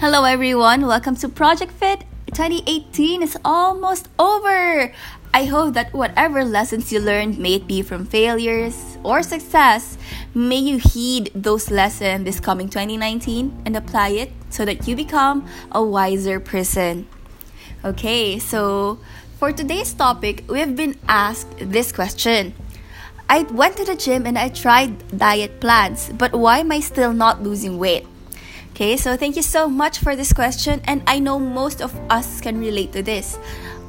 Hello, everyone. Welcome to Project Fit. 2018 is almost over. I hope that whatever lessons you learned, may it be from failures or success, may you heed those lessons this coming 2019 and apply it so that you become a wiser person. Okay, so for today's topic, we have been asked this question. I went to the gym and I tried diet plans, but why am I still not losing weight? Okay, so thank you so much for this question, and I know most of us can relate to this.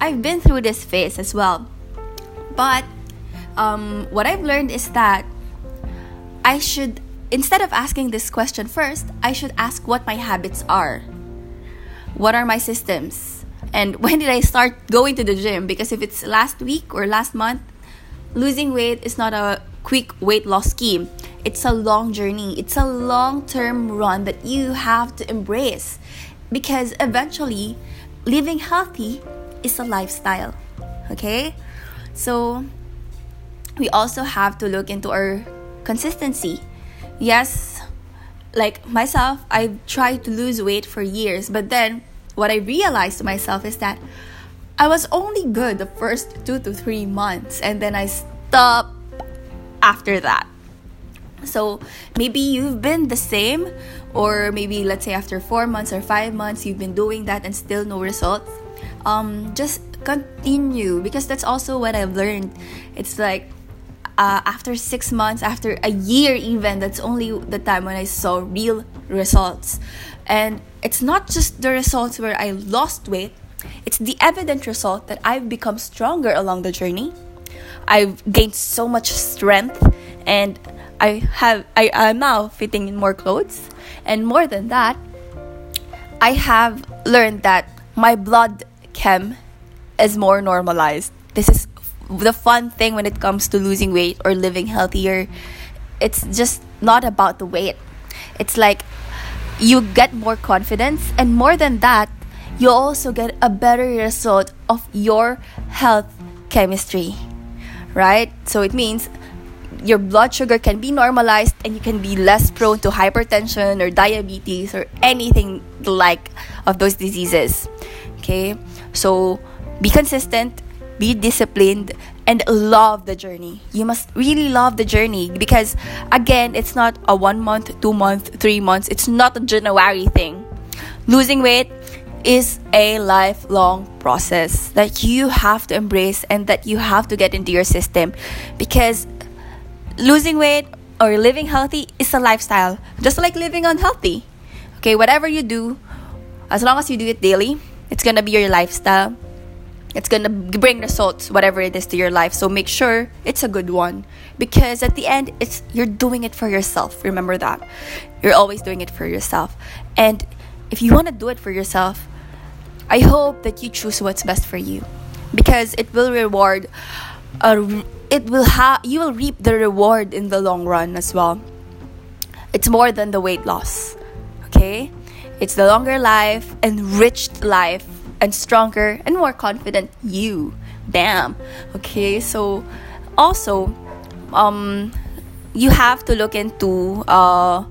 I've been through this phase as well. But um, what I've learned is that I should, instead of asking this question first, I should ask what my habits are. What are my systems? And when did I start going to the gym? Because if it's last week or last month, losing weight is not a quick weight loss scheme. It's a long journey, it's a long term run that you have to embrace because eventually living healthy is a lifestyle. Okay? So we also have to look into our consistency. Yes, like myself, I've tried to lose weight for years, but then what I realized to myself is that I was only good the first two to three months, and then I stopped after that. So maybe you've been the same, or maybe let's say after four months or five months, you've been doing that and still no results. Um, just continue because that's also what I've learned. It's like uh, after six months, after a year, even that's only the time when I saw real results. And it's not just the results where I lost weight, it's the evident result that I've become stronger along the journey. I've gained so much strength and I have I am now fitting in more clothes and more than that I have learned that my blood chem is more normalized. This is the fun thing when it comes to losing weight or living healthier. It's just not about the weight. It's like you get more confidence and more than that, you also get a better result of your health chemistry right? So it means your blood sugar can be normalized and you can be less prone to hypertension or diabetes or anything like of those diseases. Okay? So be consistent, be disciplined and love the journey. You must really love the journey because again, it's not a 1 month, 2 month, 3 months. It's not a January thing. Losing weight is a lifelong process that you have to embrace and that you have to get into your system because losing weight or living healthy is a lifestyle just like living unhealthy. Okay whatever you do as long as you do it daily it's gonna be your lifestyle. It's gonna bring results whatever it is to your life. So make sure it's a good one because at the end it's you're doing it for yourself. Remember that. You're always doing it for yourself. And if you want to do it for yourself I hope that you choose what's best for you because it will reward uh, it will have you will reap the reward in the long run as well. It's more than the weight loss. Okay? It's the longer life, enriched life, and stronger and more confident you. Bam. Okay, so also um you have to look into uh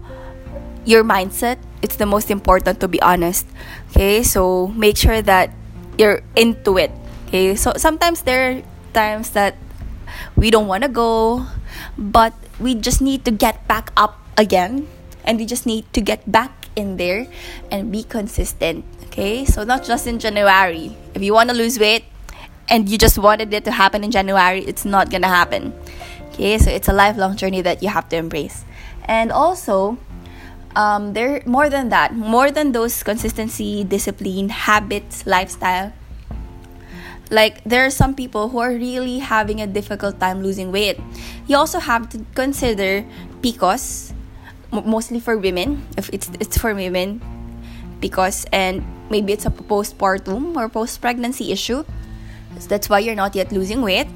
your mindset it's the most important to be honest okay so make sure that you're into it okay so sometimes there are times that we don't want to go but we just need to get back up again and we just need to get back in there and be consistent okay? So not just in january. If you want to lose weight and you just wanted it to happen in january it's not gonna happen okay? So it's a lifelong journey that you have to embrace. And also um, there more than that more than those consistency discipline habits lifestyle like there are some people who are really having a difficult time losing weight. You also have to consider PCOS mostly for women if it's it's for women because and maybe it's a postpartum or post pregnancy issue. So that's why you're not yet losing weight.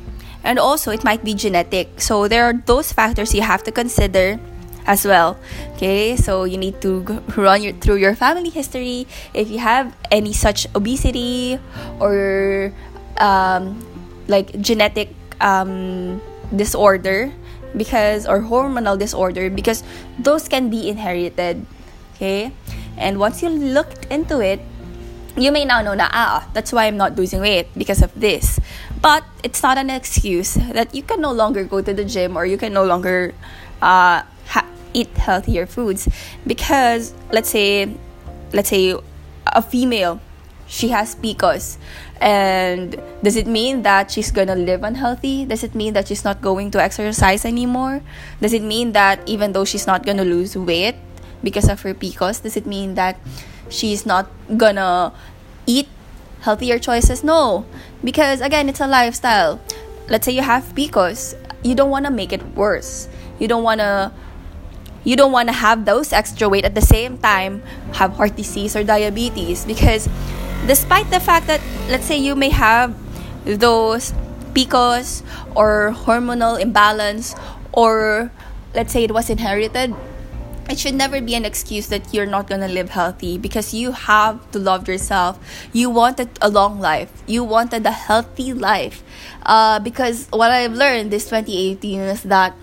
And also it might be genetic. So there are those factors you have to consider as well. Okay, so you need to run your, through your family history. If you have any such obesity or um, like genetic um, disorder because or hormonal disorder because those can be inherited. Okay, And once you looked into it, you may now know that ah that's why I'm not losing weight because of this. But it's not an excuse that you can no longer go to the gym or you can no longer uh, ha- eat healthier foods because let's say let's say a female she has PCOS and does it mean that she's gonna live unhealthy? Does it mean that she's not going to exercise anymore? Does it mean that even though she's not gonna lose weight because of her PCOS does it mean that she's not gonna eat healthier choices? No. Because again it's a lifestyle. Let's say you have PCOS you don't want to make it worse. You don't want to you don't want to have those extra weight at the same time have heart disease or diabetes because despite the fact that let's say you may have those PCOS or hormonal imbalance or let's say it was inherited it should never be an excuse that you're not going to live healthy because you have to love yourself. You wanted a long life. You wanted a healthy life. Uh, because what I've learned this 2018 is that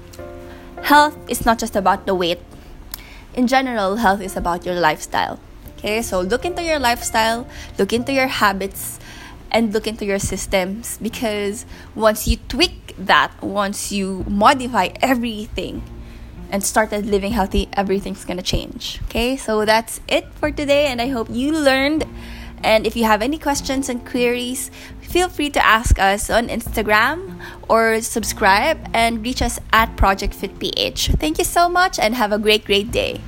health is not just about the weight. In general, health is about your lifestyle. Okay, so look into your lifestyle, look into your habits, and look into your systems because once you tweak that, once you modify everything and started living healthy, everything's gonna change. Okay, so that's it for today, and I hope you learned. And if you have any questions and queries, feel free to ask us on Instagram or subscribe and reach us at Project Fit PH. Thank you so much and have a great, great day.